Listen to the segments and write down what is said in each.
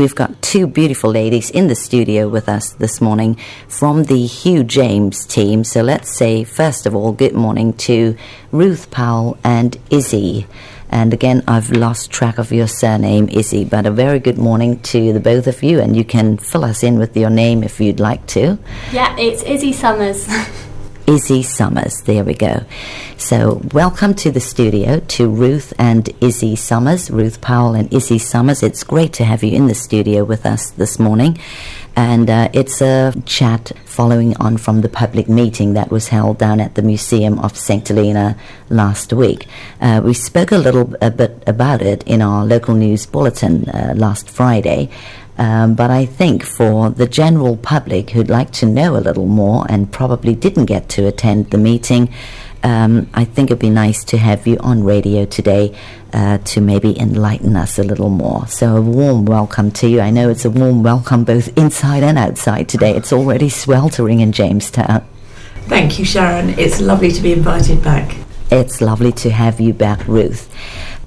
we've got two beautiful ladies in the studio with us this morning from the Hugh James team. So let's say, first of all, good morning to Ruth Powell and Issy. And again, I've lost track of your surname, Issy, but a very good morning to the both of you. And you can fill us in with your name if you'd like to. Yeah, it's Issy Summers. Issy Summers. There we go. So, welcome to the studio to Ruth and Issy Summers, Ruth Powell and Issy Summers. It's great to have you in the studio with us this morning. And uh, it's a chat following on from the public meeting that was held down at the Museum of St. Helena last week. Uh, we spoke a little a bit about it in our local news bulletin uh, last Friday. Um, but I think for the general public who'd like to know a little more and probably didn't get to attend the meeting, um, I think it'd be nice to have you on radio today uh, to maybe enlighten us a little more. So, a warm welcome to you. I know it's a warm welcome both inside and outside today. It's already sweltering in Jamestown. Thank you, Sharon. It's lovely to be invited back. It's lovely to have you back, Ruth.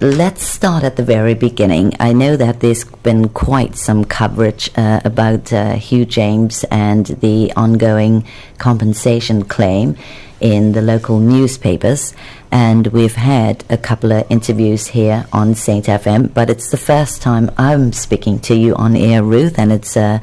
Let's start at the very beginning. I know that there's been quite some coverage uh, about uh, Hugh James and the ongoing compensation claim in the local newspapers, and we've had a couple of interviews here on Saint FM. But it's the first time I'm speaking to you on air, Ruth, and it's uh,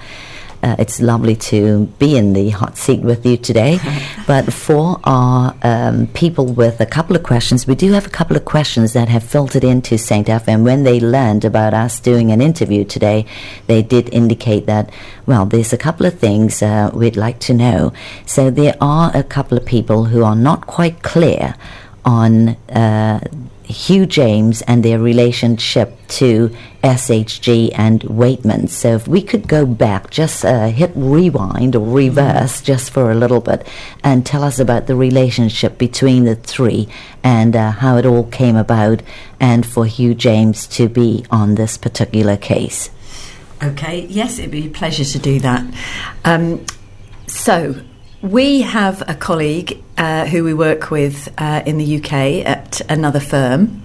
uh, it's lovely to be in the hot seat with you today. but for our um, people with a couple of questions, we do have a couple of questions that have filtered into St. FM. When they learned about us doing an interview today, they did indicate that, well, there's a couple of things uh, we'd like to know. So there are a couple of people who are not quite clear on uh, Hugh James and their relationship to SHG and Weightman. So if we could go back, just uh, hit rewind or reverse mm-hmm. just for a little bit and tell us about the relationship between the three and uh, how it all came about and for Hugh James to be on this particular case. Okay, yes, it'd be a pleasure to do that. Um, so, we have a colleague uh, who we work with uh, in the UK at another firm,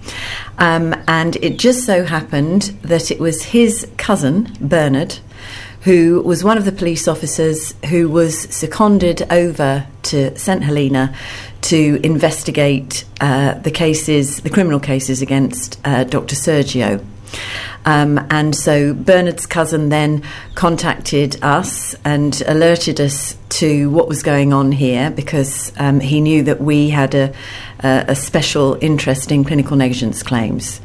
um, and it just so happened that it was his cousin, Bernard, who was one of the police officers who was seconded over to St Helena to investigate uh, the cases, the criminal cases against uh, Dr. Sergio. Um, and so Bernard's cousin then contacted us and alerted us to what was going on here because um, he knew that we had a, a, a, special interest in clinical negligence claims.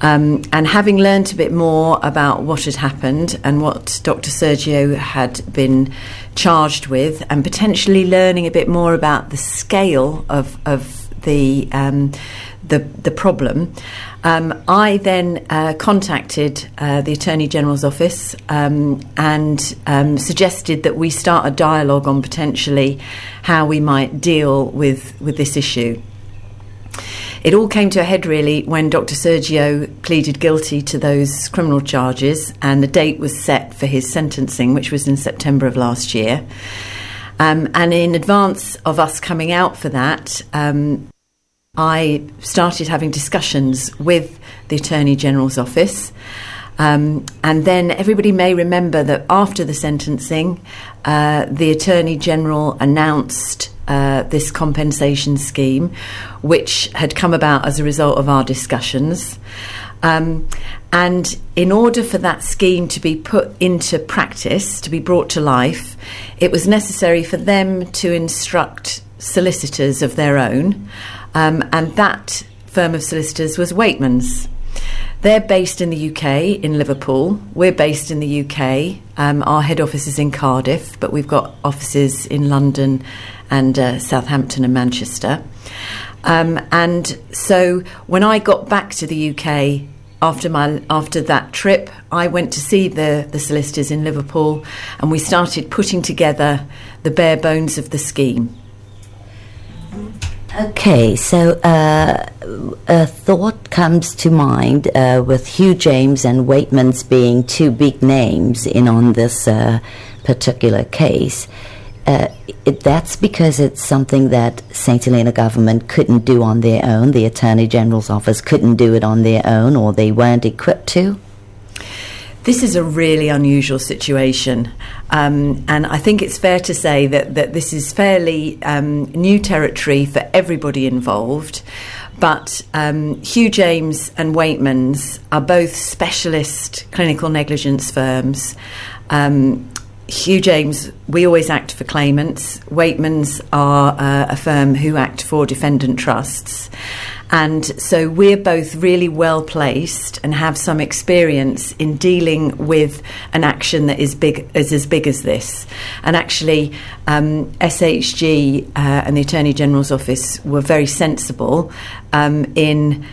Um, and having learnt a bit more about what had happened and what Dr. Sergio had been charged with, and potentially learning a bit more about the scale of, of the um, the, the problem. Um, I then uh, contacted uh, the Attorney General's office um, and um, suggested that we start a dialogue on potentially how we might deal with, with this issue. It all came to a head really when Dr. Sergio pleaded guilty to those criminal charges, and the date was set for his sentencing, which was in September of last year. Um, and in advance of us coming out for that, um, I started having discussions with the Attorney General's office. Um, and then everybody may remember that after the sentencing, uh, the Attorney General announced uh, this compensation scheme, which had come about as a result of our discussions. Um, and in order for that scheme to be put into practice, to be brought to life, it was necessary for them to instruct solicitors of their own um, and that firm of solicitors was Weightmans. They're based in the UK, in Liverpool. We're based in the UK. Um, our head office is in Cardiff, but we've got offices in London and uh, Southampton and Manchester. Um, and so when I got back to the UK after my after that trip, I went to see the the solicitors in Liverpool, and we started putting together the bare bones of the scheme. Okay, so uh, a thought comes to mind uh, with Hugh James and Weightmans being two big names in on this uh, particular case. Uh, it, that's because it's something that St. Helena government couldn't do on their own. The Attorney General's office couldn't do it on their own, or they weren't equipped to. This is a really unusual situation, um, and I think it's fair to say that, that this is fairly um, new territory for everybody involved. But um, Hugh James and Weightmans are both specialist clinical negligence firms. Um, Hugh James, we always act for claimants. Weightmans are uh, a firm who act for defendant trusts. And so we're both really well placed and have some experience in dealing with an action that is big is as big as this. And actually, um, SHG uh, and the Attorney General's office were very sensible um, in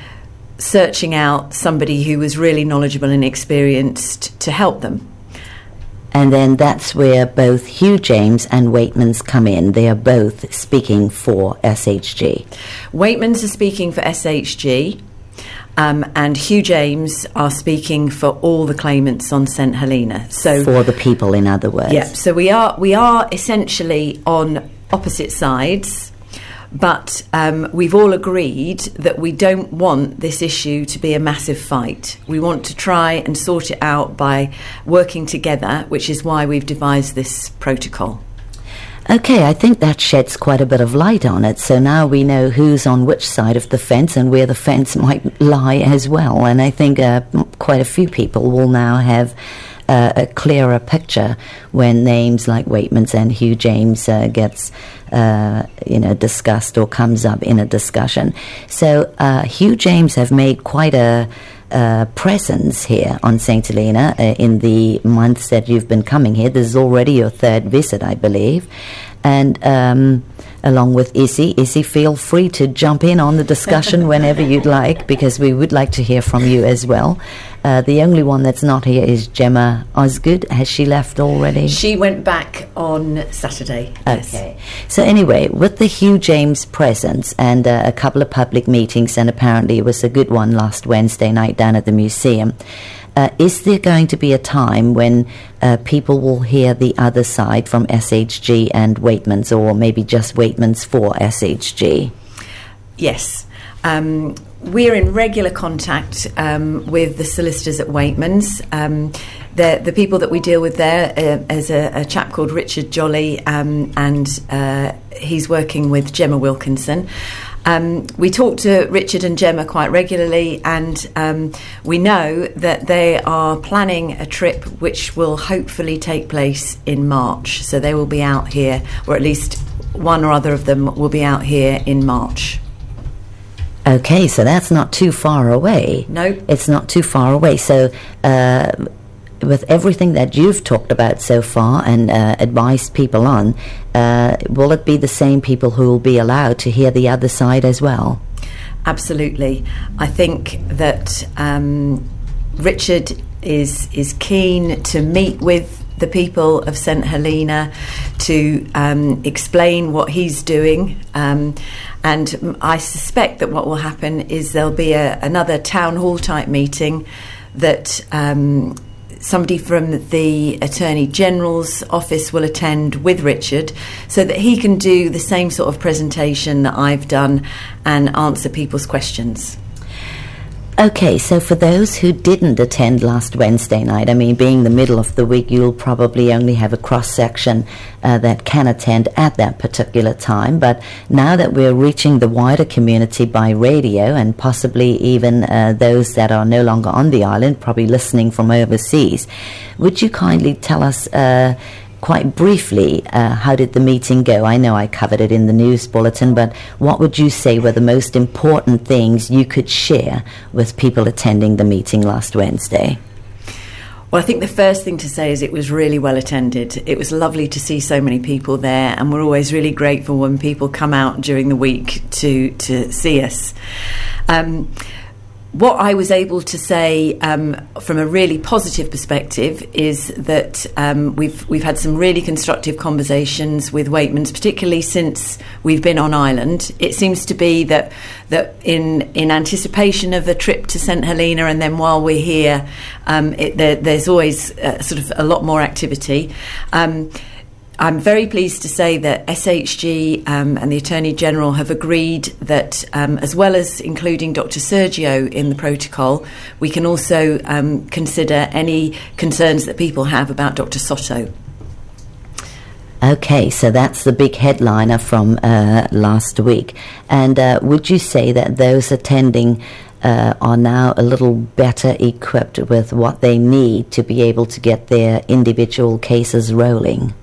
searching out somebody who was really knowledgeable and experienced to help them. And then that's where both Hugh James and Weightmans come in. They are both speaking for SHG. Weightmans are speaking for SHG. Um, and Hugh James are speaking for all the claimants on St Helena. So for the people, in other words. Yeah. So we are we are essentially on opposite sides. But um, we've all agreed that we don't want this issue to be a massive fight. We want to try and sort it out by working together, which is why we've devised this protocol. Okay, I think that sheds quite a bit of light on it. So now we know who's on which side of the fence and where the fence might lie as well. And I think uh, quite a few people will now have a clearer picture when names like Weightmans and Hugh James uh, gets uh, you know discussed or comes up in a discussion. So uh, Hugh James have made quite a uh, presence here on St. Helena uh, in the months that you've been coming here. This is already your third visit, I believe. And um, along with Issy, Issy, feel free to jump in on the discussion whenever you'd like, because we would like to hear from you as well. Uh, the only one that's not here is Gemma Osgood. Has she left already? She went back on Saturday. Okay. So anyway, with the Hugh James presence and uh, a couple of public meetings, and apparently it was a good one last Wednesday night down at the museum. Uh, is there going to be a time when uh, people will hear the other side from SHG and Weightmans, or maybe just Weightmans for SHG? Yes. Um, we're in regular contact um, with the solicitors at Weightmans. Um, the, the people that we deal with there uh, is a, a, chap called Richard Jolly, um, and uh, he's working with Gemma Wilkinson. Um, we talk to Richard and Gemma quite regularly, and um, we know that they are planning a trip which will hopefully take place in March. So they will be out here, or at least one or other of them will be out here in March. Okay, so that's not too far away. No, it's not too far away. So. Uh, with everything that you've talked about so far and uh, advised people on, uh, will it be the same people who will be allowed to hear the other side as well? Absolutely. I think that um, Richard is is keen to meet with the people of St Helena to um, explain what he's doing. Um, and I suspect that what will happen is there'll be a, another town hall type meeting that um, somebody from the Attorney General's office will attend with Richard so that he can do the same sort of presentation that I've done and answer people's questions. Okay, so for those who didn't attend last Wednesday night, I mean, being the middle of the week, you'll probably only have a cross section uh, that can attend at that particular time. But now that we're reaching the wider community by radio and possibly even uh, those that are no longer on the island, probably listening from overseas, would you kindly tell us? Uh, quite briefly, uh, how did the meeting go? I know I covered it in the news bulletin, but what would you say were the most important things you could share with people attending the meeting last Wednesday? Well, I think the first thing to say is it was really well attended. It was lovely to see so many people there, and we're always really grateful when people come out during the week to to see us. Um, what I was able to say um, from a really positive perspective is that um, we've we've had some really constructive conversations with Weightmans, particularly since we've been on island. It seems to be that that in in anticipation of a trip to St Helena, and then while we're here, um, it, there, there's always uh, sort of a lot more activity. I'm very pleased to say that SHG um, and the Attorney General have agreed that, um, as well as including Dr. Sergio in the protocol, we can also um, consider any concerns that people have about Dr. Sato. Okay, so that's the big headliner from uh, last week. And uh, would you say that those attending uh, are now a little better equipped with what they need to be able to get their individual cases rolling?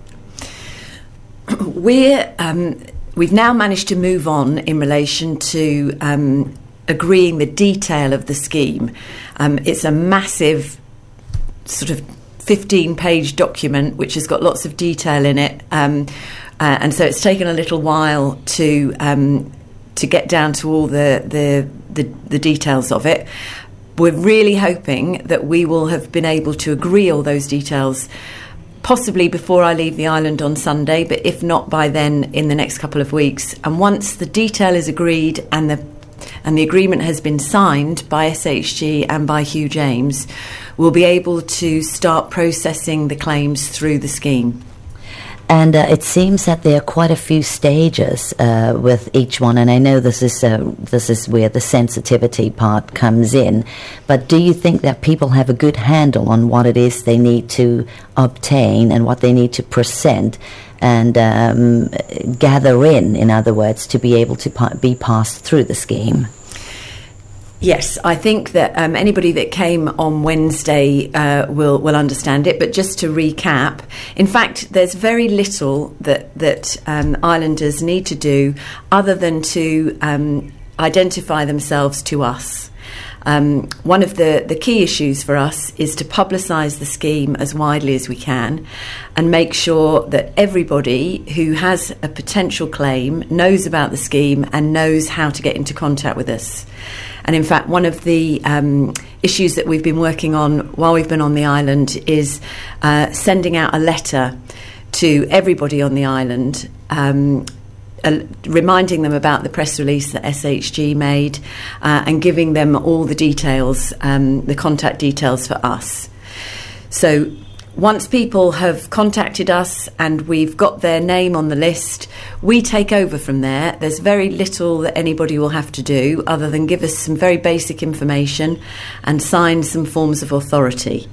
We're um, we've now managed to move on in relation to um, agreeing the detail of the scheme. Um, it's a massive sort of 15 page document which has got lots of detail in it. Um, uh, and so it's taken a little while to um, to get down to all the, the, the, the details of it. We're really hoping that we will have been able to agree all those details possibly before I leave the island on Sunday, but if not by then, in the next couple of weeks. And once the detail is agreed and the and the agreement has been signed by SHG and by Hugh James, we'll be able to start processing the claims through the scheme. And uh, it seems that there are quite a few stages uh, with each one, and I know this is uh, this is where the sensitivity part comes in. But do you think that people have a good handle on what it is they need to obtain and what they need to present and um, gather in, in other words, to be able to pa- be passed through the scheme? Yes, I think that um, anybody that came on Wednesday uh, will will understand it. But just to recap, in fact, there's very little that that um, islanders need to do other than to um, identify themselves to us. Um, one of the, the key issues for us is to publicise the scheme as widely as we can and make sure that everybody who has a potential claim knows about the scheme and knows how to get into contact with us. And in fact, one of the um, issues that we've been working on while we've been on the island is uh, sending out a letter to everybody on the island. Um, uh, reminding them about the press release that SHG made uh, and giving them all the details, um, the contact details for us. So once people have contacted us and we've got their name on the list, we take over from there. There's very little that anybody will have to do other than give us some very basic information and sign some forms of authority.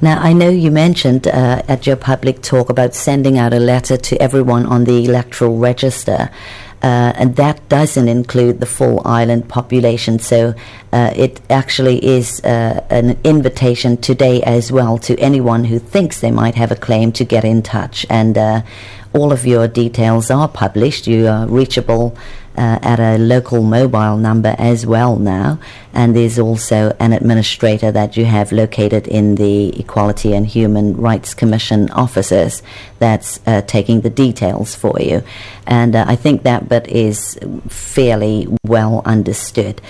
Now, I know you mentioned uh, at your public talk about sending out a letter to everyone on the electoral register. Uh, and that doesn't include the full island population. So uh, it actually is uh, an invitation today as well to anyone who thinks they might have a claim to get in touch. And uh, all of your details are published. You are reachable uh, at a local mobile number as well now. And there's also an administrator that you have located in the Equality and Human Rights Commission offices that's uh, taking the details for you. And uh, I think that bit is fairly well understood.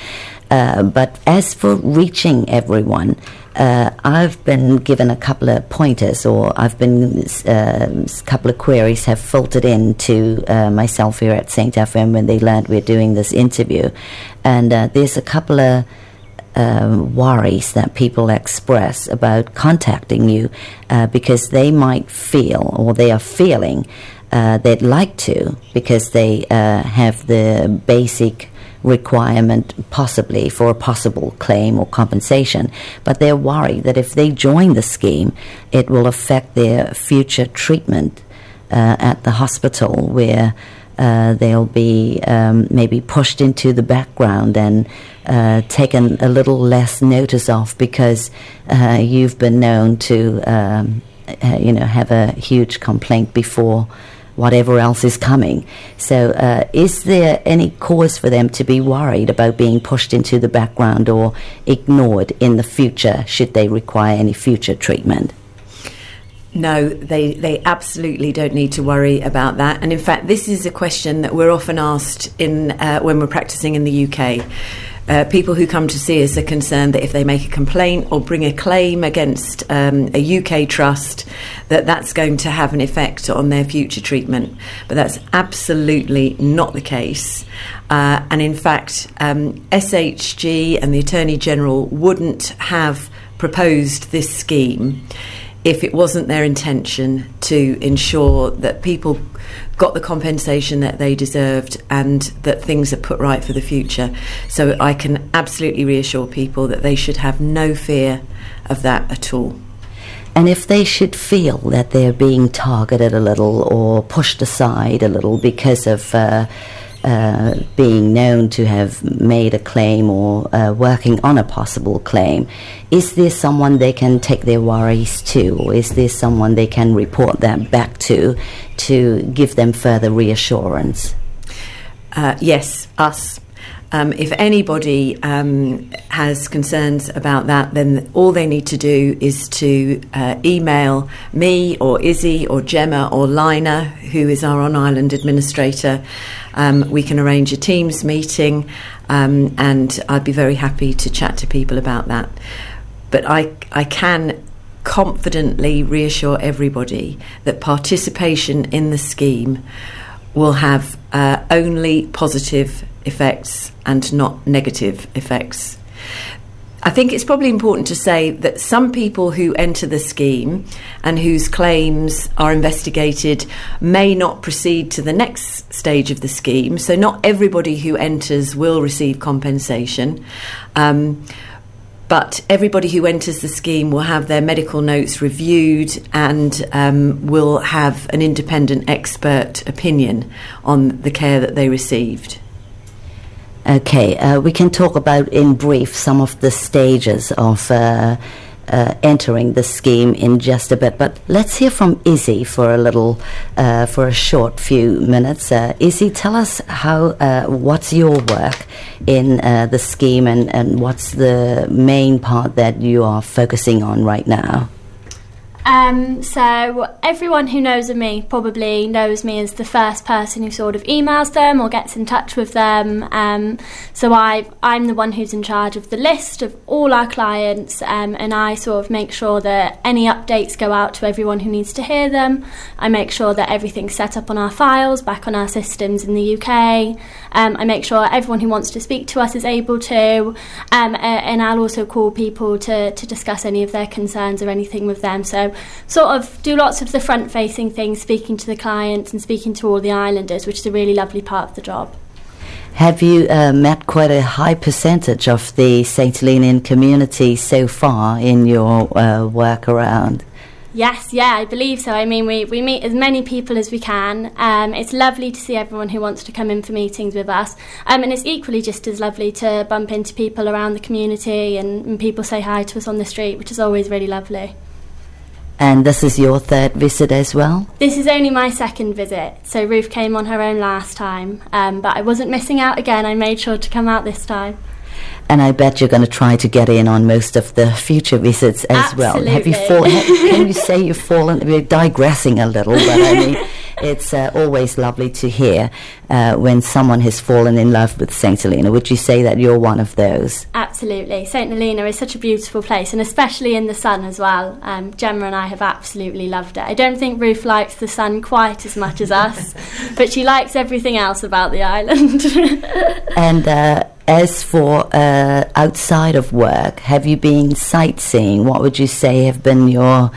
Uh, but as for reaching everyone, uh, I've been given a couple of pointers, or I've been uh, a couple of queries have filtered in to uh, myself here at St. FM when they learned we're doing this interview, and uh, there's a couple of um, worries that people express about contacting you uh, because they might feel or they are feeling uh, they'd like to because they have the basic requirement possibly for a possible claim or compensation, but they're worried that if they join the scheme, it will affect their future treatment uh, at the hospital where uh, they'll be um, maybe pushed into the background and uh, taken a little less notice of because uh, you've been known to, um, you know, have a huge complaint before whatever else is coming. So, uh, is there any cause for them to be worried about being pushed into the background or ignored in the future should they require any future treatment? No, they, they absolutely don't need to worry about that. And in fact, this is a question that we're often asked in uh, when we're practicing in the UK. Uh, people who come to see us are concerned that if they make a complaint or bring a claim against um, a UK trust, that that's going to have an effect on their future treatment. But that's absolutely not the case. Uh, and in fact, um, SHG and the Attorney General wouldn't have proposed this scheme if it wasn't their intention to ensure that people got the compensation that they deserved and that things are put right for the future. So I can absolutely reassure people that they should have no fear of that at all. And if they should feel that they're being targeted a little or pushed aside a little because of uh, uh, being known to have made a claim or uh, working on a possible claim, is there someone they can take their worries to, or is there someone they can report that back to to give them further reassurance? Uh, yes, us. Um, if anybody um, has concerns about that, then all they need to do is to uh, email me or Issy or Gemma or Lina, who is our on island administrator. Um, we can arrange a Teams meeting, um, and I'd be very happy to chat to people about that. But I, I can confidently reassure everybody that participation in the scheme will have uh, only positive effects and not negative effects. I think it's probably important to say that some people who enter the scheme and whose claims are investigated may not proceed to the next stage of the scheme. So, not everybody who enters will receive compensation. Um, but everybody who enters the scheme will have their medical notes reviewed and um, will have an independent expert opinion on the care that they received. Okay, uh, we can talk about in brief some of the stages of uh, uh, entering the scheme in just a bit, but let's hear from Issy for a little, uh, for a short few minutes. Uh, Issy, tell us how, uh, what's your work in the scheme, and, and what's the main part that you are focusing on right now? Um, so everyone who knows of me probably knows me as the first person who sort of emails them or gets in touch with them. Um, so I, I'm the one who's in charge of the list of all our clients, um, and I sort of make sure that any updates go out to everyone who needs to hear them. I make sure that everything's set up on our files, back on our systems in the UK. Um, I make sure everyone who wants to speak to us is able to, um, and I'll also call people to, to discuss any of their concerns or anything with them. So sort of do lots of the front facing things, speaking to the clients and speaking to all the islanders, which is a really lovely part of the job. Have you uh, met quite a high percentage of the St. Helenian community so far in your uh, work around? Yes, yeah, I believe so. I mean, we, we meet as many people as we can. Um, it's lovely to see everyone who wants to come in for meetings with us. Um, and it's equally just as lovely to bump into people around the community and, and people say hi to us on the street, which is always really lovely. And this is your third visit as well? This is only my second visit. So Ruth came on her own last time, um, but I wasn't missing out again. I made sure to come out this time. And I bet you're going to try to get in on most of the future visits as Absolutely. well. Have you fallen? can you say you've fallen? We're digressing a little, but I mean, it's uh, always lovely to hear uh, when someone has fallen in love with St. Helena. Would you say that you're one of those? Absolutely. St. Helena is such a beautiful place, and especially in the sun as well. Um, Gemma and I have absolutely loved it. I don't think Ruth likes the sun quite as much as us, but she likes everything else about the island. and uh, as for uh, outside of work, have you been sightseeing? What would you say have been your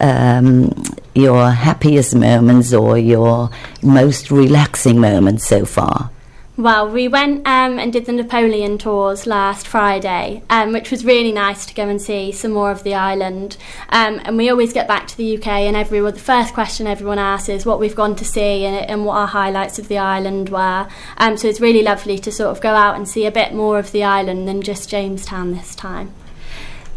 um, your happiest moments or your most relaxing moments so far? Well, we went um, and did the Napoleon tours last Friday, um, which was really nice to go and see some more of the island. Um, and we always get back to the UK, and everyone, the first question everyone asks is what we've gone to see and, and what our highlights of the island were. Um, so it's really lovely to sort of go out and see a bit more of the island than just Jamestown this time.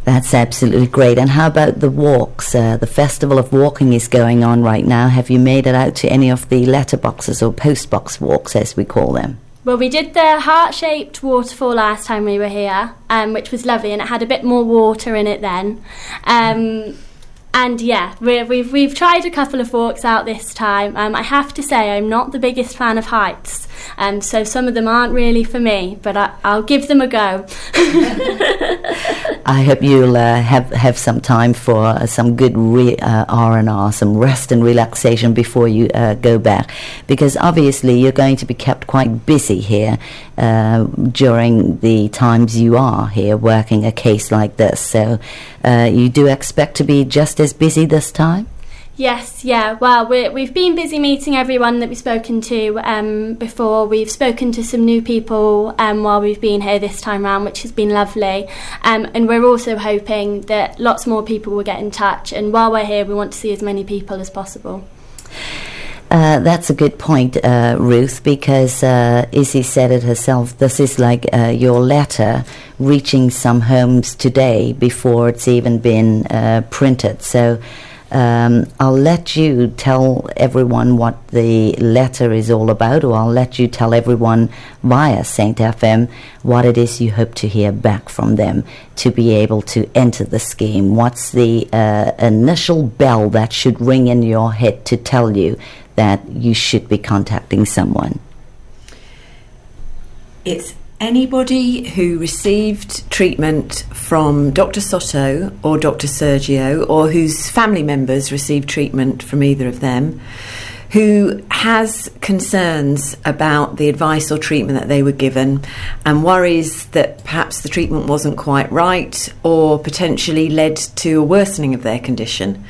That's absolutely great. And how about the walks? Uh, the Festival of Walking is going on right now. Have you made it out to any of the letterboxes or postbox walks, as we call them? Well, we did the heart shaped waterfall last time we were here, um, which was lovely, and it had a bit more water in it then. Um, and yeah, we have we've, we've tried a couple of walks out this time. Um, I have to say, I'm not the biggest fan of heights. Um, so some of them aren't really for me, but I, will give them a go. I hope you'll uh, have have some time for uh, some good re- uh, R and R, some rest and relaxation before you uh, go back, because obviously you're going to be kept quite busy here uh, during the times you are here working a case like this. So uh, you do expect to be just as busy this time. Yes, yeah. Well, we have been busy meeting everyone that we've spoken to um, before. We've spoken to some new people um, while we've been here this time round, which has been lovely. Um, and we're also hoping that lots more people will get in touch. And while we're here, we want to see as many people as possible. Uh, that's a good point, uh, Ruth, because uh, Issy said it herself. This is like uh, your letter reaching some homes today before it's even been uh, printed. So um, I'll let you tell everyone what the letter is all about, or I'll let you tell everyone via Saint FM what it is you hope to hear back from them to be able to enter the scheme. What's the uh, initial bell that should ring in your head to tell you that you should be contacting someone? It's Anybody who received treatment from Dr. Sato or Dr. Sergio, or whose family members received treatment from either of them, who has concerns about the advice or treatment that they were given and worries that perhaps the treatment wasn't quite right or potentially led to a worsening of their condition.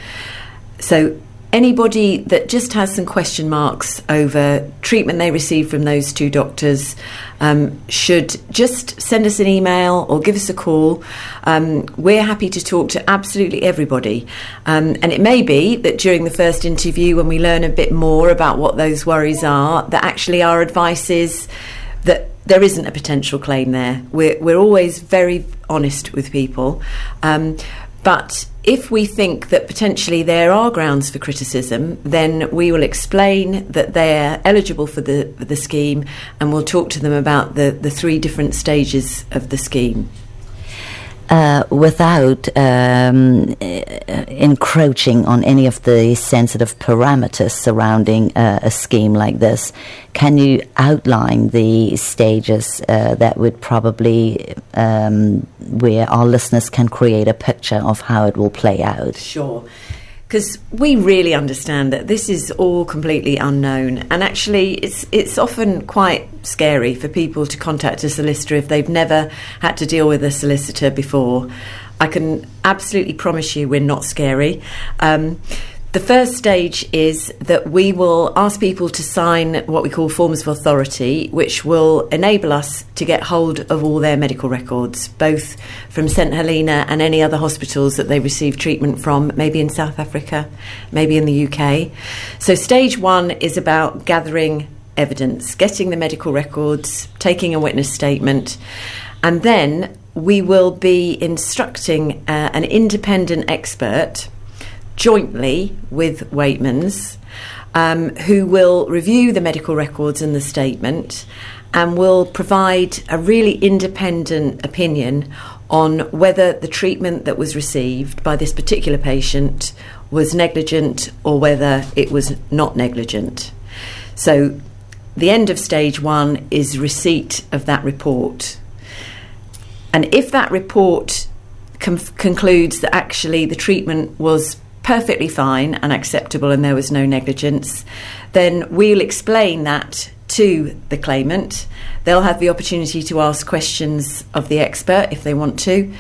So, anybody that just has some question marks over treatment they received from those two doctors um, should just send us an email or give us a call. Um, we're happy to talk to absolutely everybody. Um, and it may be that during the first interview, when we learn a bit more about what those worries are, that actually our advice is that there isn't a potential claim there. We're, we're always very honest with people. Um, but if we think that potentially there are grounds for criticism, then we will explain that they're eligible for the, the scheme and we'll talk to them about the, the three different stages of the scheme uh, without um, encroaching on any of the sensitive parameters surrounding uh, a scheme like this, can you outline the stages uh, that would probably um, where our listeners can create a picture of how it will play out? Sure because we really understand that this is all completely unknown, and actually, it's it's often quite scary for people to contact a solicitor if they've never had to deal with a solicitor before. I can absolutely promise you we're not scary. Um, the first stage is that we will ask people to sign what we call forms of authority, which will enable us to get hold of all their medical records, both from St Helena and any other hospitals that they receive treatment from, maybe in South Africa, maybe in the UK. So, stage one is about gathering evidence, getting the medical records, taking a witness statement, and then we will be instructing uh, an independent expert jointly with Weightmans, um, who will review the medical records and the statement and will provide a really independent opinion on whether the treatment that was received by this particular patient was negligent or whether it was not negligent. So, the end of stage one is receipt of that report. And if that report com- concludes that actually the treatment was perfectly fine and acceptable and there was no negligence, then we'll explain that to the claimant. They'll have the opportunity to ask questions of the expert if they want to.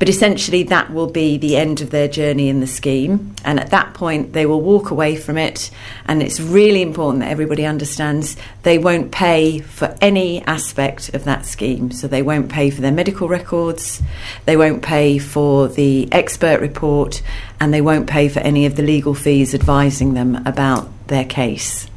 But essentially, that will be the end of their journey in the scheme. And at that point, they will walk away from it. And it's really important that everybody understands they won't pay for any aspect of that scheme. So they won't pay for their medical records, they won't pay for the expert report, and they won't pay for any of the legal fees advising them about their case.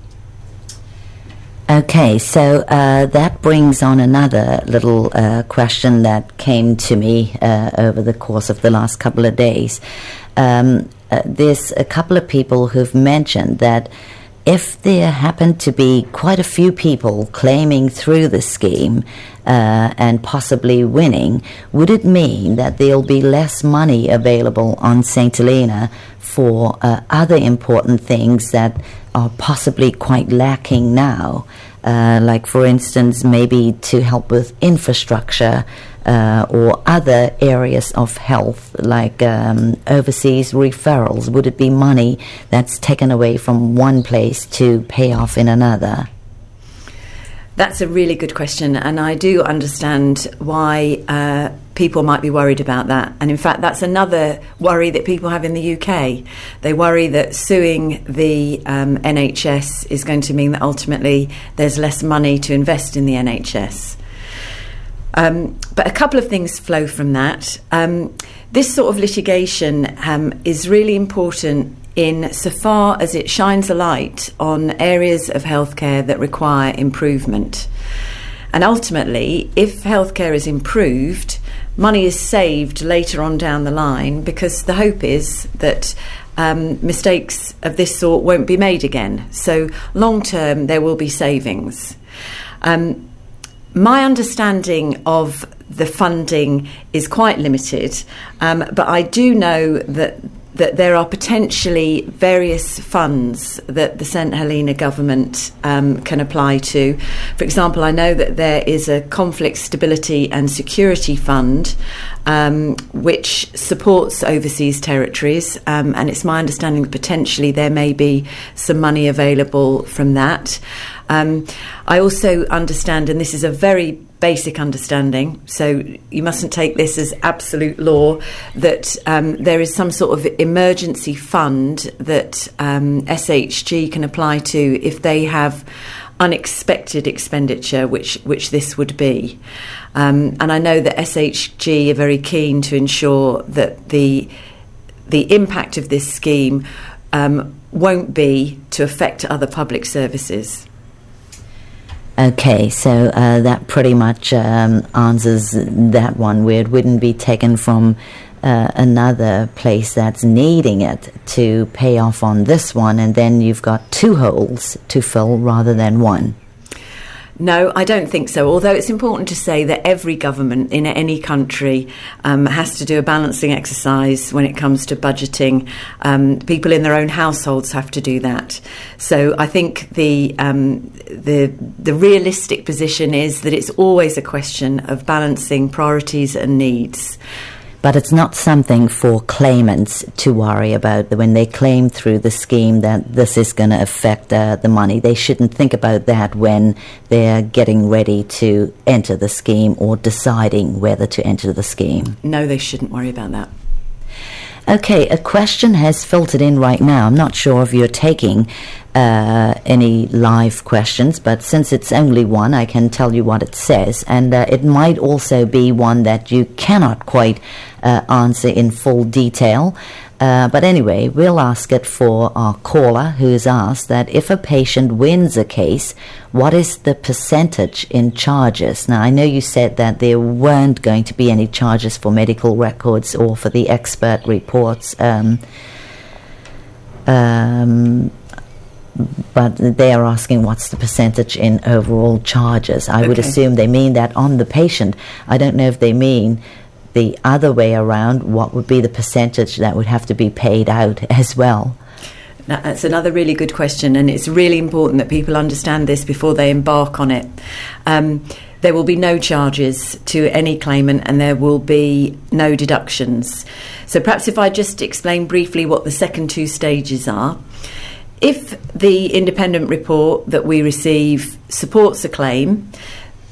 Okay, so uh, that brings on another little uh, question that came to me uh, over the course of the last couple of days. Um, uh, there's a couple of people who've mentioned that if there happen to be quite a few people claiming through the scheme uh, and possibly winning, would it mean that there'll be less money available on St. Helena for uh, other important things that are possibly quite lacking now. Uh, like, for instance, maybe to help with infrastructure uh, or other areas of health, like um, overseas referrals? Would it be money that's taken away from one place to pay off in another? That's a really good question, and I do understand why uh, people might be worried about that. And in fact, that's another worry that people have in the UK. They worry that suing the um, NHS is going to mean that ultimately there's less money to invest in the NHS. Um, but a couple of things flow from that. Um, this sort of litigation um, is really important in so far as it shines a light on areas of healthcare that require improvement. And ultimately, if healthcare is improved, money is saved later on down the line because the hope is that um, mistakes of this sort won't be made again. So, long term, there will be savings. Um, my understanding of the funding is quite limited, um, but I do know that that there are potentially various funds that the St Helena government um, can apply to. For example, I know that there is a conflict stability and security fund um, which supports overseas territories, um, and it's my understanding that potentially there may be some money available from that. Um, I also understand, and this is a very basic understanding, so you mustn't take this as absolute law, that um, there is some sort of emergency fund that um, SHG can apply to if they have unexpected expenditure, which which this would be. Um, and I know that SHG are very keen to ensure that the the impact of this scheme um, won't be to affect other public services. Okay, so uh, that pretty much um, answers that one where it wouldn't be taken from uh, another place that's needing it to pay off on this one, and then you've got two holes to fill rather than one. No, I don't think so. Although it's important to say that every government in any country um, has to do a balancing exercise when it comes to budgeting. Um, people in their own households have to do that. So I think the um, the the realistic position is that it's always a question of balancing priorities and needs but it's not something for claimants to worry about. When they claim through the scheme that this is going to affect uh, the money, they shouldn't think about that when they're getting ready to enter the scheme or deciding whether to enter the scheme. No, they shouldn't worry about that. Okay, a question has filtered in right now. I'm not sure if you're taking uh, any live questions, but since it's only one, I can tell you what it says. And uh, it might also be one that you cannot quite answer in full detail. Uh, but anyway, we'll ask it for our caller who's asked that if a patient wins a case, what is the percentage in charges? Now, I know you said that there weren't going to be any charges for medical records or for the expert reports. Um, um, but they are asking what's the percentage in overall charges. I okay. would assume they mean that on the patient. I don't know if they mean the other way around, what would be the percentage that would have to be paid out as well? That's another really good question, and it's really important that people understand this before they embark on it. Um, there will be no charges to any claimant, and there will be no deductions. So, perhaps if I just explain briefly what the second two stages are. If the independent report that we receive supports a claim,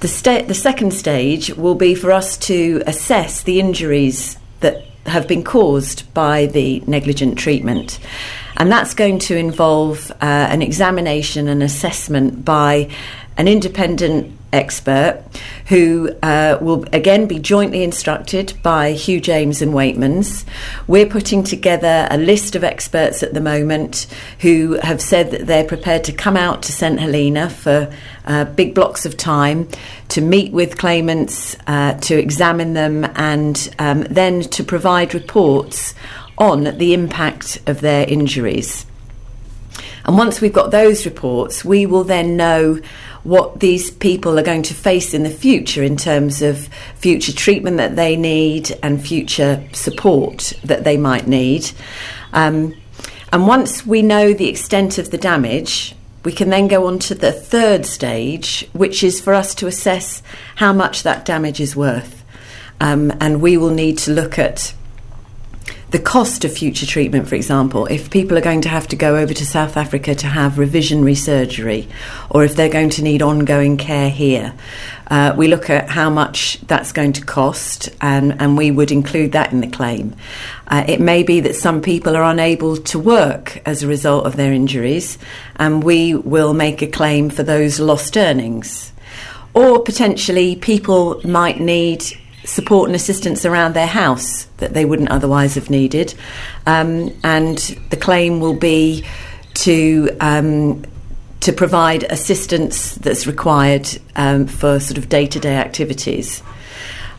the, sta- the second stage will be for us to assess the injuries that have been caused by the negligent treatment. And that's going to involve uh, an examination and assessment by an independent expert who uh, will again be jointly instructed by Hugh James and Weightmans. We're putting together a list of experts at the moment who have said that they're prepared to come out to St Helena for uh, big blocks of time to meet with claimants, uh, to examine them, and um, then to provide reports on the impact of their injuries. And once we've got those reports, we will then know what these people are going to face in the future in terms of future treatment that they need and future support that they might need. Um, And once we know the extent of the damage, we can then go on to the third stage, which is for us to assess how much that damage is worth. Um, and we will need to look at the cost of future treatment, for example, if people are going to have to go over to South Africa to have revisionary surgery, or if they're going to need ongoing care here, uh, we look at how much that's going to cost, and, and we would include that in the claim. Uh, it may be that some people are unable to work as a result of their injuries, and we will make a claim for those lost earnings. Or potentially, people might need support and assistance around their house that they wouldn't otherwise have needed. Um, and the claim will be to um, to provide assistance that's required um, for sort of day to day activities.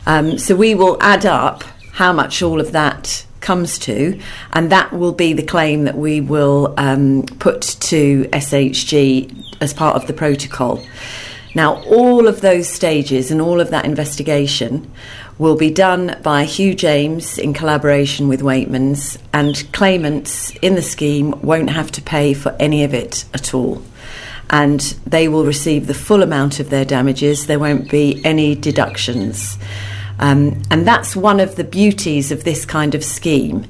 Um, so we will add up how much all of that comes to, and that will be the claim that we will um, put to SHG as part of the protocol. Now, all of those stages and all of that investigation will be done by Hugh James in collaboration with Weightmans, and claimants in the scheme won't have to pay for any of it at all. And they will receive the full amount of their damages, there won't be any deductions. Um, and that's one of the beauties of this kind of scheme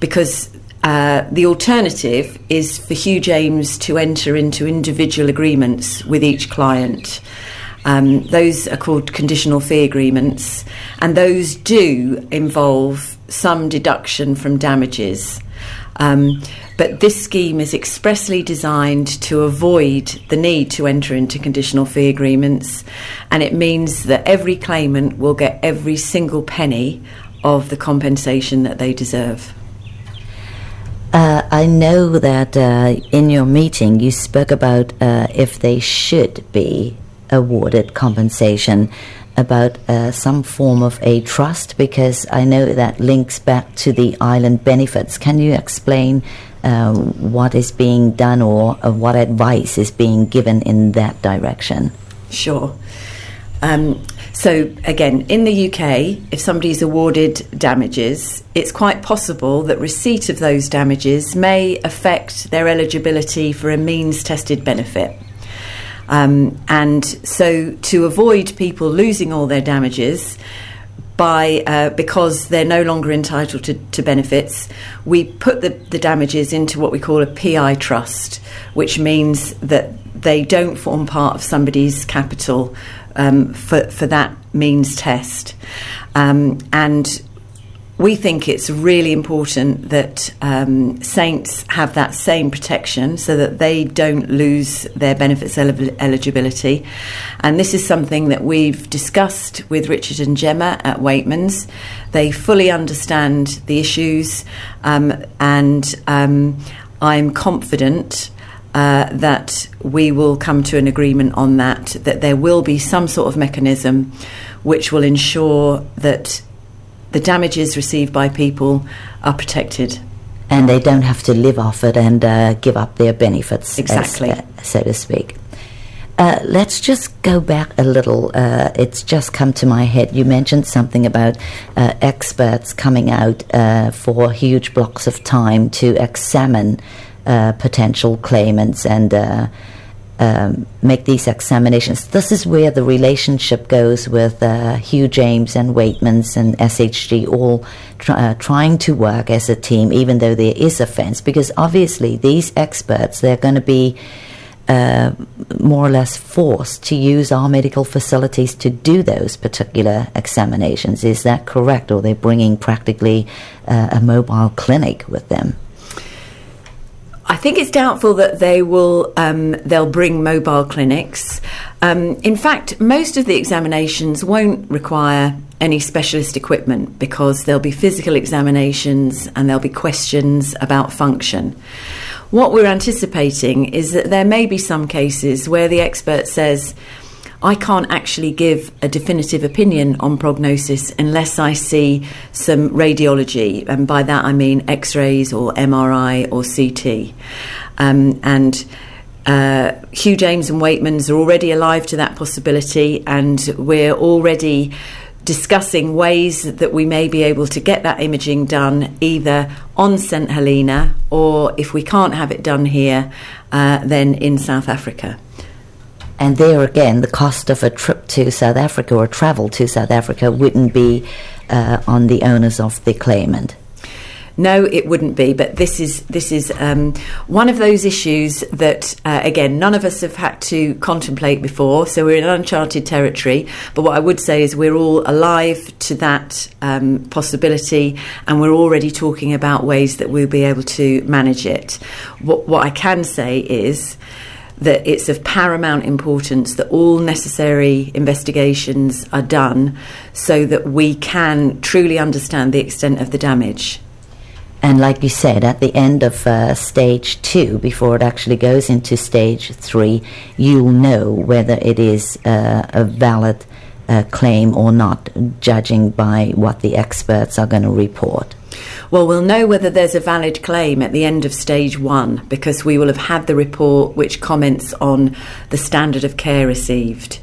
because uh, the alternative is for Hugh James to enter into individual agreements with each client. Um, those are called conditional fee agreements, and those do involve some deduction from damages. Um, but this scheme is expressly designed to avoid the need to enter into conditional fee agreements, and it means that every claimant will get every single penny of the compensation that they deserve. Uh, I know that uh, in your meeting you spoke about uh, if they should be awarded compensation about uh, some form of a trust because I know that links back to the island benefits. Can you explain uh, what is being done or uh, what advice is being given in that direction? Sure. Um, so, again, in the UK, if somebody is awarded damages, it's quite possible that receipt of those damages may affect their eligibility for a means tested benefit. Um, and so, to avoid people losing all their damages, by uh, because they're no longer entitled to, to benefits, we put the, the damages into what we call a PI trust, which means that they don't form part of somebody's capital um, for, for that means test. Um, and we think it's really important that um, saints have that same protection so that they don't lose their benefits el- eligibility. And this is something that we've discussed with Richard and Gemma at Weightmans. They fully understand the issues, um, and um, I'm confident uh, that we will come to an agreement on that, that there will be some sort of mechanism which will ensure that the damages received by people are protected. And they don't have to live off it and uh, give up their benefits, exactly, as, uh, so to speak. Uh, let's just go back a little. Uh, it's just come to my head. You mentioned something about uh, experts coming out uh, for huge blocks of time to examine potential claimants and uh, um, make these examinations. This is where the relationship goes with uh, Hugh James and Weightmans and SHG all uh, trying to work as a team, even though there is a fence, because obviously these experts they're going to be. Uh, more or less forced to use our medical facilities to do those particular examinations. Is that correct? Or they're bringing practically uh, a mobile clinic with them? I think it's doubtful that they will um, they'll bring mobile clinics. Um, in fact, most of the examinations won't require any specialist equipment because there'll be physical examinations and there'll be questions about function. What we're anticipating is that there may be some cases where the expert says, I can't actually give a definitive opinion on prognosis unless I see some radiology, and by that I mean X rays or MRI or CT. Um, and uh, Hugh James and Weightmans are already alive to that possibility, and we're already discussing ways that we may be able to get that imaging done either on St Helena or if we can't have it done here, uh, then in South Africa. And there again, the cost of a trip to South Africa or travel to South Africa wouldn't be uh, on the owners of the claimant. No, it wouldn't be. But this is this is um, one of those issues that uh, again none of us have had to contemplate before. So we're in uncharted territory. But what I would say is we're all alive to that um, possibility, and we're already talking about ways that we'll be able to manage it. What what I can say is that it's of paramount importance that all necessary investigations are done so that we can truly understand the extent of the damage. And like you said, at the end of uh, stage two, before it actually goes into stage three, you'll know whether it is uh, a valid uh, claim or not, judging by what the experts are going to report. Well, we'll know whether there's a valid claim at the end of stage one because we will have had the report which comments on the standard of care received.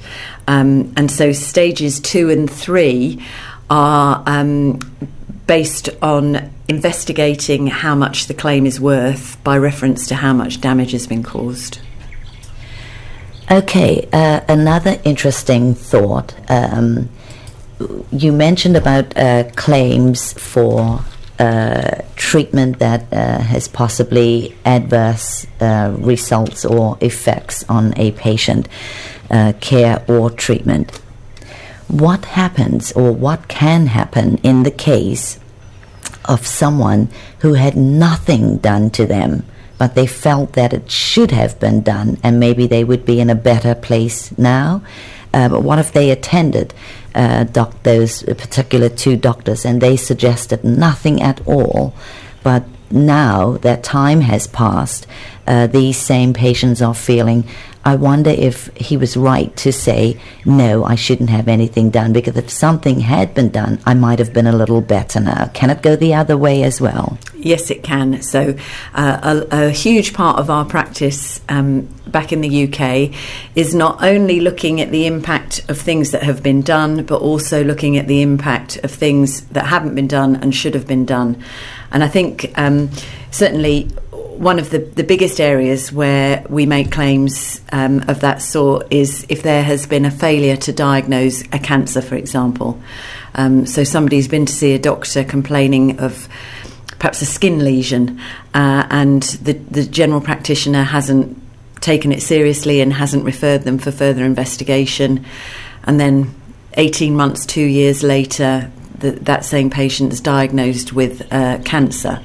Um, and so stages two and three are um, based on investigating how much the claim is worth by reference to how much damage has been caused. Okay, uh, another interesting thought. Um, you mentioned about uh, claims for uh, treatment that uh, has possibly adverse uh, results or effects on a patient uh, care or treatment. What happens or what can happen in the case of someone who had nothing done to them, but they felt that it should have been done and maybe they would be in a better place now? Uh, but what if they attended uh, doc- those particular two doctors and they suggested nothing at all, but now that time has passed, uh, these same patients are feeling, I wonder if he was right to say, no, I shouldn't have anything done, because if something had been done, I might have been a little better now. Can it go the other way as well? Yes, it can. So, uh, a, a, huge part of our practice um, back in the UK is not only looking at the impact of things that have been done, but also looking at the impact of things that haven't been done and should have been done. And I think um, certainly one of the, the biggest areas where we make claims um, of that sort is if there has been a failure to diagnose a cancer, for example. Um, so somebody's been to see a doctor complaining of perhaps a skin lesion, uh, and the, the general practitioner hasn't taken it seriously and hasn't referred them for further investigation. And then 18 months, two years later, the, that same patient is diagnosed with uh, cancer.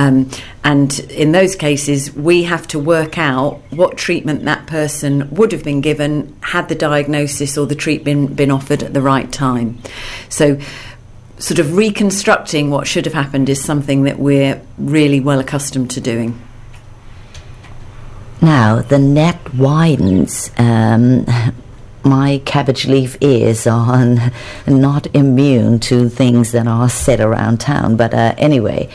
Um, and in those cases, we have to work out what treatment that person would have been given had the diagnosis or the treatment been offered at the right time. So, sort of reconstructing what should have happened is something that we're really well accustomed to doing. Now, the net widens. Um, my cabbage leaf ears are not immune to things that are said around town. But uh, anyway,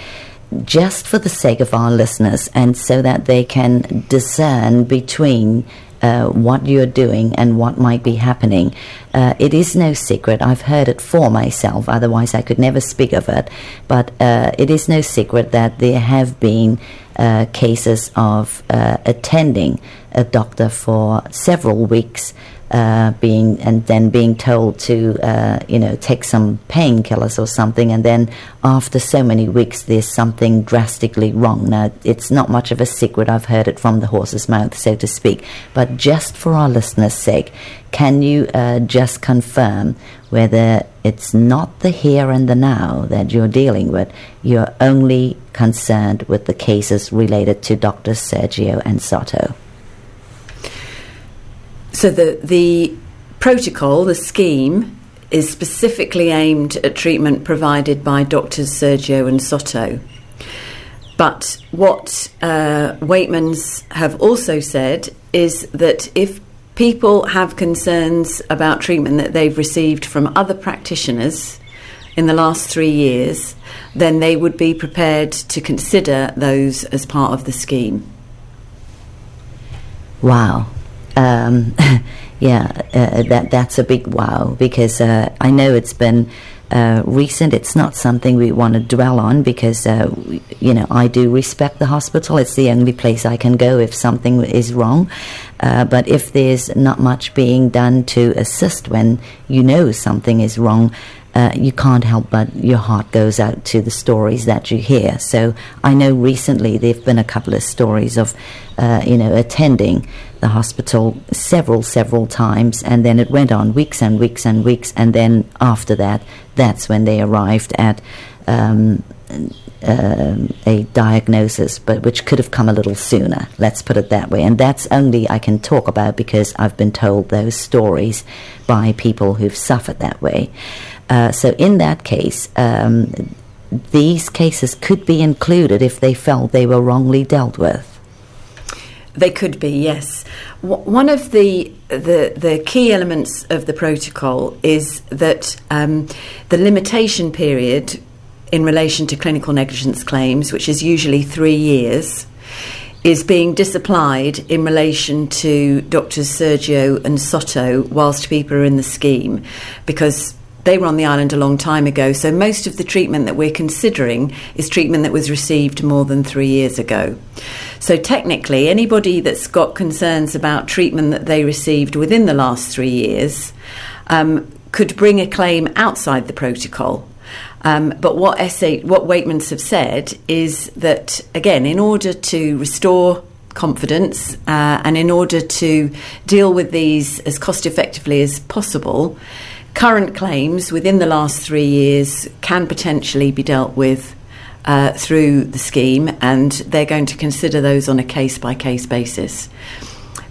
just for the sake of our listeners and so that they can discern between uh, what you're doing and what might be happening. Uh, it is no secret. I've heard it for myself, otherwise, I could never speak of it. But uh, it is no secret that there have been uh, cases of uh, attending a doctor for several weeks uh, being and then being told to uh, you know take some painkillers or something, and then after so many weeks, there's something drastically wrong. Now it's not much of a secret. I've heard it from the horse's mouth, so to speak. But just for our listeners' sake, can you uh, just confirm whether it's not the here and the now that you're dealing with? You're only concerned with the cases related to Dr. Sergio and Sato. So the the protocol, the scheme, is specifically aimed at treatment provided by doctors Sergio and Sato. But what uh, Weightmans have also said is that if people have concerns about treatment that they've received from other practitioners in the last three years, then they would be prepared to consider those as part of the scheme. Wow. Um, yeah, uh, that that's a big wow because uh, I know it's been uh, recent. It's not something we want to dwell on because uh, we, you know I do respect the hospital. It's the only place I can go if something is wrong. Uh, but if there's not much being done to assist when you know something is wrong, uh, you can't help but your heart goes out to the stories that you hear. So I know recently there have been a couple of stories of, you know, attending the hospital several, several times, and then it went on weeks and weeks and weeks, and then after that, that's when they arrived at. Um, um, a diagnosis, but which could have come a little sooner. Let's put it that way. And that's only I can talk about because I've been told those stories by people who've suffered that way. Uh, so in that case, um, these cases could be included if they felt they were wrongly dealt with. They could be, yes. One of the, the the key elements of the protocol is that um, the limitation period in relation to clinical negligence claims, which is usually three years, is being disapplied in relation to Doctors Sergio and Sato whilst people are in the scheme, because they were on the island a long time ago. So most of the treatment that we're considering is treatment that was received more than three years ago. So technically, anybody that's got concerns about treatment that they received within the last three years um, could bring a claim outside the protocol. Um, but what SA, what Weightmans have said is that again, in order to restore confidence uh, and in order to deal with these as cost effectively as possible, current claims within the last three years can potentially be dealt with uh, through the scheme, and they're going to consider those on a case by case basis.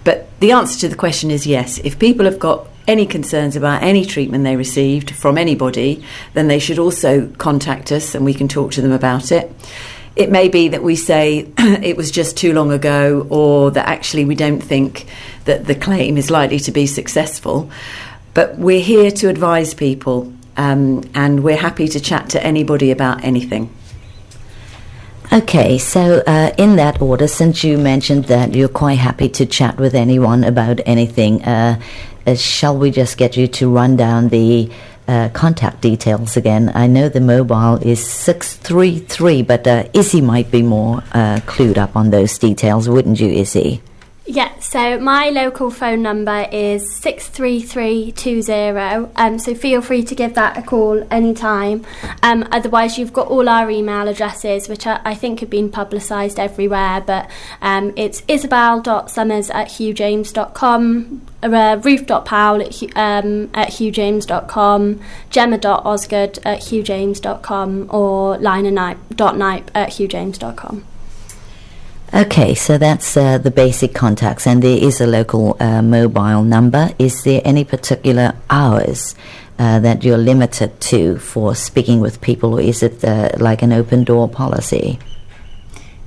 But the answer to the question is yes. If people have got any concerns about any treatment they received from anybody, then they should also contact us and we can talk to them about it. It may be that we say it was just too long ago, or that actually we don't think that the claim is likely to be successful. But we're here to advise people, um, and we're happy to chat to anybody about anything. Okay, so uh, in that order, since you mentioned that you're quite happy to chat with anyone about anything, uh, uh, shall we just get you to run down the uh, contact details again? I know the mobile is 633, but uh, Issy might be more uh, clued up on those details, wouldn't you, Issy? Yeah, so my local phone number is 63320, um, so feel free to give that a call anytime. Um, otherwise, you've got all our email addresses, which I, I think have been publicised everywhere, but um, it's isabel.summers at hughjames.com, uh, ruth.powell at, um, at hughjames.com, gemma.osgood at hughjames.com, or lina.nipe at hughjames.com. Okay, so that's uh, the basic contacts, and there is a local uh, mobile number. Is there any particular hours uh, that you're limited to for speaking with people, or is it uh, like an open door policy?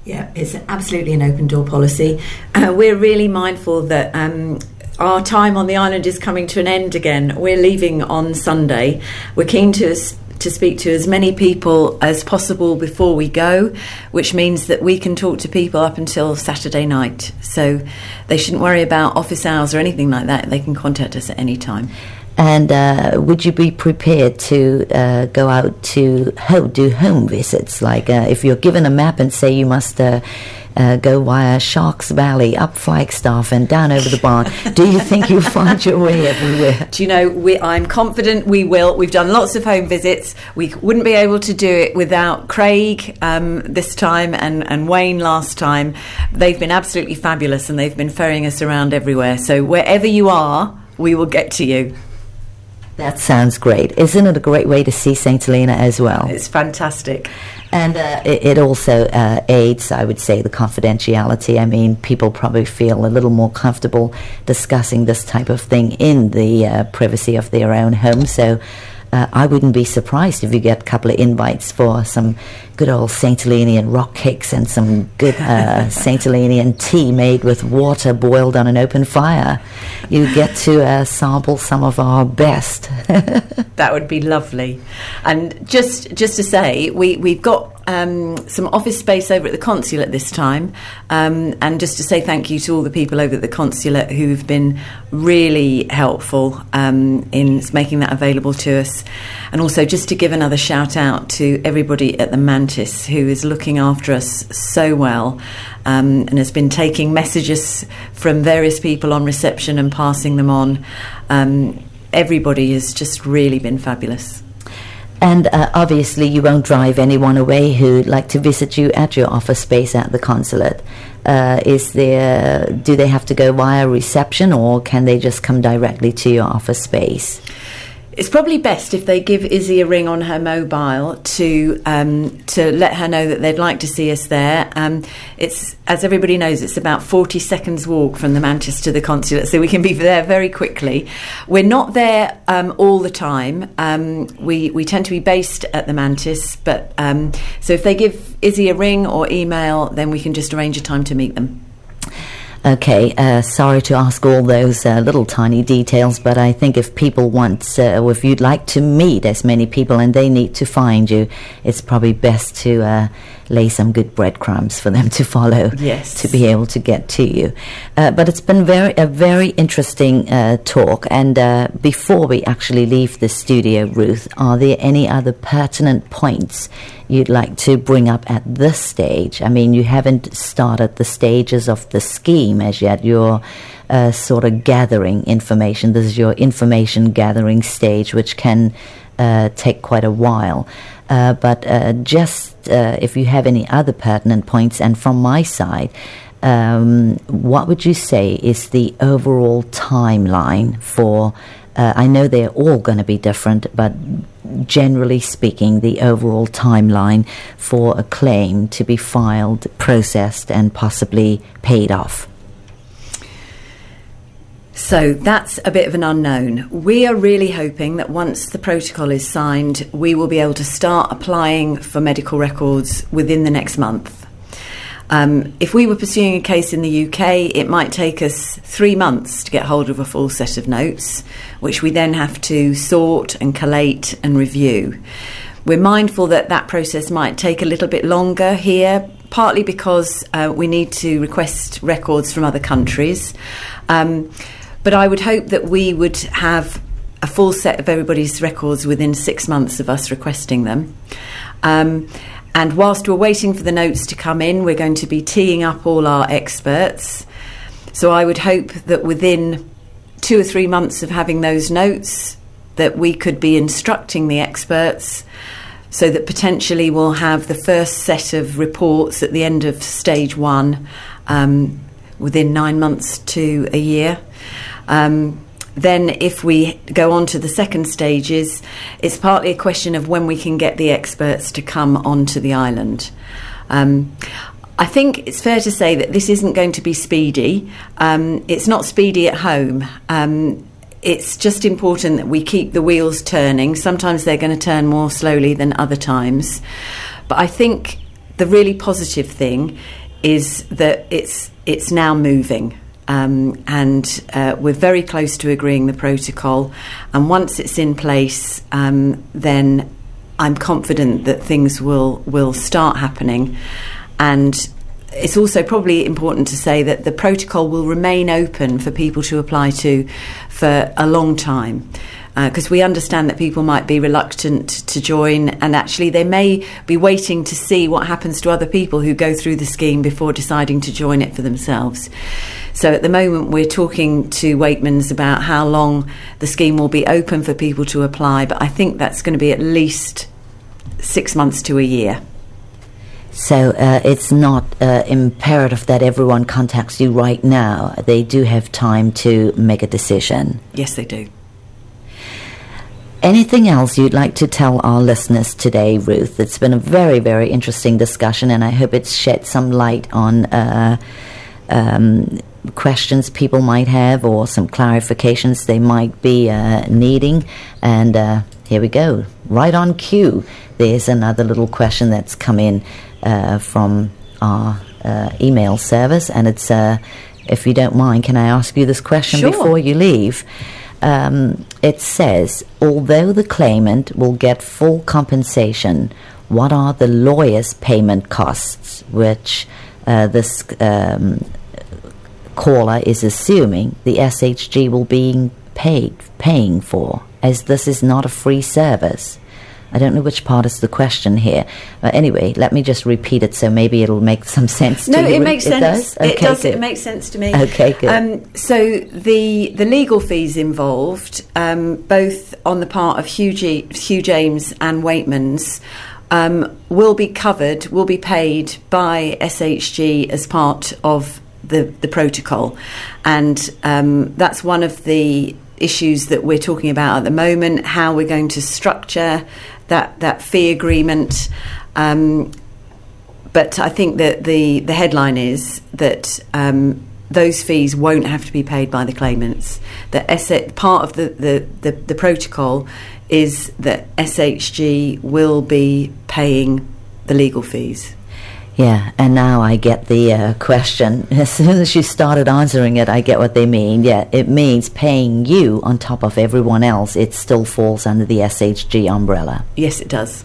Yeah, it's absolutely an open door policy. Uh, we're really mindful that. Um, our time on the island is coming to an end again. We're leaving on Sunday. We're keen to to speak to as many people as possible before we go, which means that we can talk to people up until Saturday night. So they shouldn't worry about office hours or anything like that. They can contact us at any time. And uh, would you be prepared to uh, go out to ho- do home visits? Like uh, if you're given a map and say you must uh, uh, go via Sharks Valley, up Flagstaff, and down over the barn. Do you think you'll find your way everywhere? Do you know, we, I'm confident we will. We've done lots of home visits. We wouldn't be able to do it without Craig um, this time and, and Wayne last time. They've been absolutely fabulous and they've been ferrying us around everywhere. So wherever you are, we will get to you. That sounds great. Isn't it a great way to see St. Helena as well? It's fantastic. And uh, it, it, also uh, aids, I would say, the confidentiality. I mean, people probably feel a little more comfortable discussing this type of thing in the uh, privacy of their own home. So uh, I wouldn't be surprised if you get a couple of invites for some good old St. Helenian rock cakes and some good uh, St. Helenian tea made with water boiled on an open fire. You get to uh, sample some of our best. that would be lovely. And just just to say, we, we've got um, some office space over at the consulate this time, um, and just to say thank you to all the people over at the consulate who've been really helpful um, in making that available to us. And also just to give another shout out to everybody at the Who is looking after us so well um, and has been taking messages from various people on reception and passing them on. Um, everybody has just really been fabulous. And uh, obviously, you won't drive anyone away who'd like to visit you at your office space at the consulate. Uh, is there? Do they have to go via reception, or can they just come directly to your office space? It's probably best if they give Issy a ring on her mobile to um, to let her know that they'd like to see us there. Um, it's as everybody knows, it's about forty seconds walk from the Mantis to the consulate, so we can be there very quickly. We're not there um, all the time. Um, we we tend to be based at the Mantis, but um, so if they give Issy a ring or email, then we can just arrange a time to meet them. Okay, uh, sorry to ask all those uh, little tiny details, but I think if people want, uh, or if you'd like to meet as many people and they need to find you, it's probably best to uh, lay some good breadcrumbs for them to follow yes. to be able to get to you. Uh, but it's been very a very interesting uh, talk. And uh, before we actually leave the studio, Ruth, are there any other pertinent points you'd like to bring up at this stage? I mean, you haven't started the stages of the scheme as yet. You're uh, sort of gathering information. This is your information gathering stage, which can uh, take quite a while. Uh, but uh, just uh, if you have any other pertinent points, and from my side, um, what would you say is the overall timeline for? Uh, I know they're all going to be different, but generally speaking, the overall timeline for a claim to be filed, processed, and possibly paid off. So that's a bit of an unknown. We are really hoping that once the protocol is signed, we will be able to start applying for medical records within the next month. Um, if we were pursuing a case in the UK, it might take us three months to get hold of a full set of notes, which we then have to sort and collate and review. We're mindful that that process might take a little bit longer here, partly because uh, we need to request records from other countries. Um, but I would hope that we would have a full set of everybody's records within six months of us requesting them. Um, and whilst we're waiting for the notes to come in, we're going to be teeing up all our experts. So I would hope that within two or three months of having those notes, that we could be instructing the experts so that potentially we'll have the first set of reports at the end of stage one um, within nine months to a year. Um, then, if we go on to the second stages, it's partly a question of when we can get the experts to come onto the island. Um, I think it's fair to say that this isn't going to be speedy. Um, it's not speedy at home. Um, it's just important that we keep the wheels turning. Sometimes they're going to turn more slowly than other times. But I think the really positive thing is that it's it's now moving. Um, and uh, we're very close to agreeing the protocol. And once it's in place, um, then I'm confident that things will will start happening. And it's also probably important to say that the protocol will remain open for people to apply to for a long time because uh, we understand that people might be reluctant to join, and actually they may be waiting to see what happens to other people who go through the scheme before deciding to join it for themselves. So at the moment, we're talking to Weightman's about how long the scheme will be open for people to apply, but I think that's going to be at least six months to a year. So uh, it's not uh, imperative that everyone contacts you right now. They do have time to make a decision. Yes, they do. Anything else you'd like to tell our listeners today, Ruth? It's been a very, very interesting discussion, and I hope it's shed some light on uh, um, questions people might have or some clarifications they might be uh, needing. And uh, here we go, right on cue. There's another little question that's come in uh, from our uh, email service, and it's uh, if you don't mind, can I ask you this question sure. before you leave? Um, it says, although the claimant will get full compensation, what are the lawyer's payment costs, which uh, this um, caller is assuming the SHG will be paying for, as this is not a free service. I don't know which part is the question here. But anyway, let me just repeat it so maybe it'll make some sense no, to you. it makes it sense. Does? Okay, it does. good. It makes sense to me. Okay, good. Um, so the the legal fees involved, um, both on the part of Hugh, G, Hugh James and Weightman's, um, will be covered, will be paid by SHG as part of the the protocol, and um, that's one of the issues that we're talking about at the moment. How we're going to structure that that fee agreement. Um, but I think that the the headline is that. Um, those fees won't have to be paid by the claimants. That part of the, the, the, the protocol is that SHG will be paying the legal fees. Yeah, and now I get the uh, question. As soon as you started answering it, I get what they mean. Yeah, it means paying you on top of everyone else. It still falls under the SHG umbrella. Yes, it does.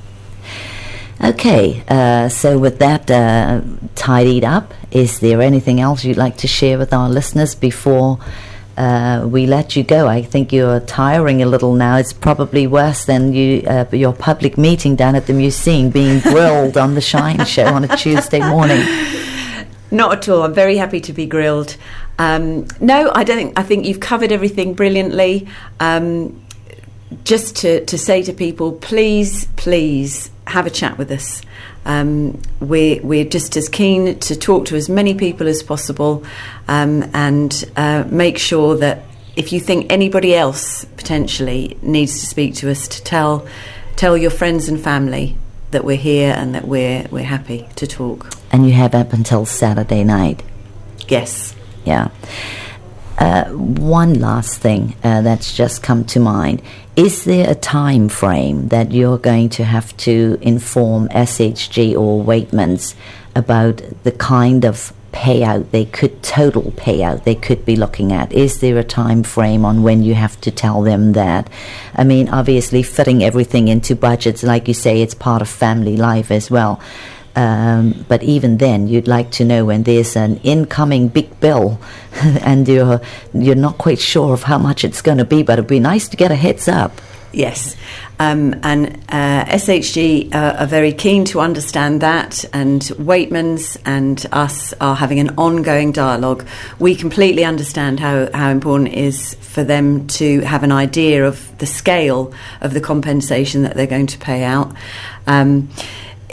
Okay, uh, so with that uh, tidied up, is there anything else you'd like to share with our listeners before uh, we let you go? I think you're tiring a little now. It's probably worse than you uh, your public meeting down at the museum, being grilled on the Shine Show on a Tuesday morning. Not at all. I'm very happy to be grilled. Um, no, I don't think. I think you've covered everything brilliantly. Um, just to, to say to people, please, please have a chat with us. Um, we're, we're just as keen to talk to as many people as possible um, and uh, make sure that if you think anybody else potentially needs to speak to us, to tell, tell your friends and family that we're here and that we're, we're happy to talk. And you have up until Saturday night. Yes. Yeah. Uh, one last thing uh, that's just come to mind. Is there a time frame that you're going to have to inform SHG or Weightmans about the kind of payout they could total payout they could be looking at? Is there a time frame on when you have to tell them that? I mean obviously fitting everything into budgets like you say it's part of family life as well um, but even then, you'd like to know when there's an incoming big bill, and you're you're not quite sure of how much it's going to be. But it'd be nice to get a heads up. Yes, um, and uh, SHG uh, are very keen to understand that, and Weightmans and us are having an ongoing dialogue. We completely understand how, how important it is for them to have an idea of the scale of the compensation that they're going to pay out. Um,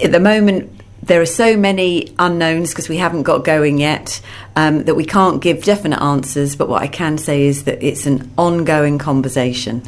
at the moment, there are so many unknowns because we haven't got going yet um, that we can't give definite answers. But what I can say is that it's an ongoing conversation.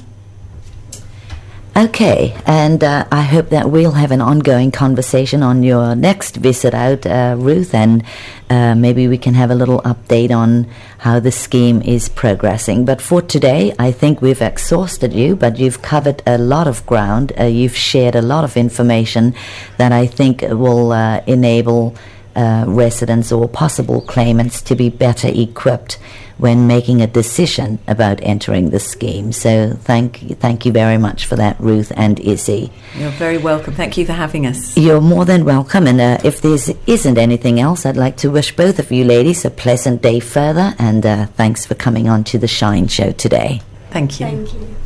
Okay, and uh, I hope that we'll have an ongoing conversation on your next visit out, uh, Ruth, and uh, maybe we can have a little update on how the scheme is progressing. But for today, I think we've exhausted you, but you've covered a lot of ground. Uh, you've shared a lot of information that I think will uh, enable uh, residents or possible claimants to be better equipped when making a decision about entering the scheme. So thank you, thank you very much for that, Ruth and Issy. You're very welcome. Thank you for having us. You're more than welcome. And uh, if there isn't anything else, I'd like to wish both of you ladies a pleasant day further. And uh, thanks for coming on to the Shine Show today. Thank you. Thank you.